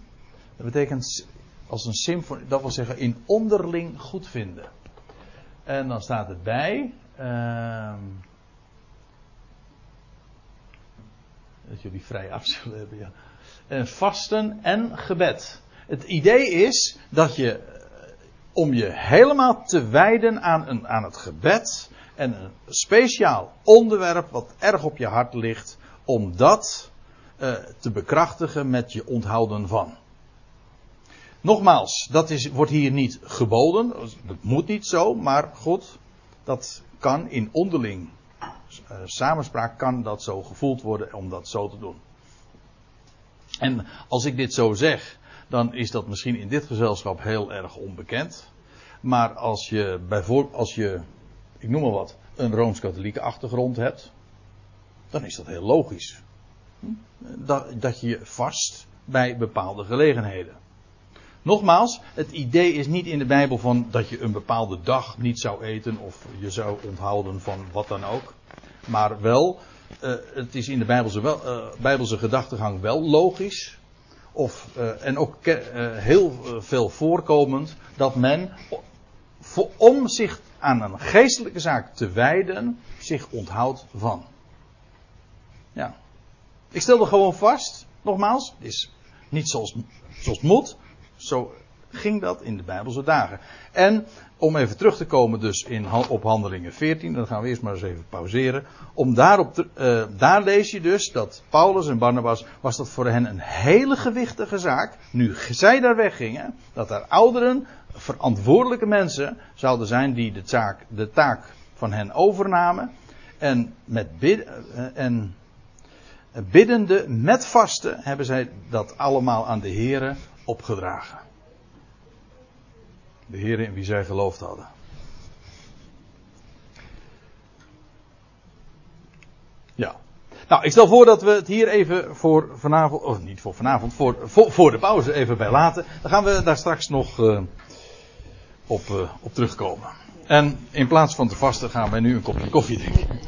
Dat betekent als een symfonie, dat wil zeggen in onderling goedvinden. En dan staat het bij. ehm, dat jullie vrij af zullen hebben, ja. En vasten en gebed. Het idee is dat je, eh, om je helemaal te wijden aan, een, aan het gebed. En een speciaal onderwerp wat erg op je hart ligt. Om dat eh, te bekrachtigen met je onthouden van. Nogmaals, dat is, wordt hier niet geboden. Dat moet niet zo, maar goed, dat kan in onderling eh, samenspraak kan dat zo gevoeld worden om dat zo te doen. En als ik dit zo zeg, dan is dat misschien in dit gezelschap heel erg onbekend. Maar als je bijvoorbeeld, als je, ik noem maar wat, een rooms-katholieke achtergrond hebt, dan is dat heel logisch. Dat, dat je vast bij bepaalde gelegenheden. Nogmaals, het idee is niet in de Bijbel van dat je een bepaalde dag niet zou eten of je zou onthouden van wat dan ook. Maar wel, eh, het is in de Bijbelse, wel, eh, Bijbelse gedachtegang wel logisch. Of, eh, en ook heel veel voorkomend dat men om zich aan een geestelijke zaak te wijden, zich onthoudt van. Ja. Ik stel er gewoon vast, nogmaals, is niet zoals, zoals moet. Zo ging dat in de Bijbelse dagen. En om even terug te komen dus in, op handelingen 14, dan gaan we eerst maar eens even pauzeren. Om daarop te, uh, daar lees je dus dat Paulus en Barnabas, was dat voor hen een hele gewichtige zaak. Nu zij daar weggingen, dat er ouderen, verantwoordelijke mensen zouden zijn die de taak, de taak van hen overnamen. En met uh, en biddende met vasten hebben zij dat allemaal aan de heren opgedragen. De heren in wie zij geloofd hadden. Ja. Nou, ik stel voor dat we het hier even voor vanavond, of niet voor vanavond, voor, voor, de pauze even bij laten. Dan gaan we daar straks nog uh, op, uh, op terugkomen. En in plaats van te vasten gaan wij nu een kopje koffie drinken.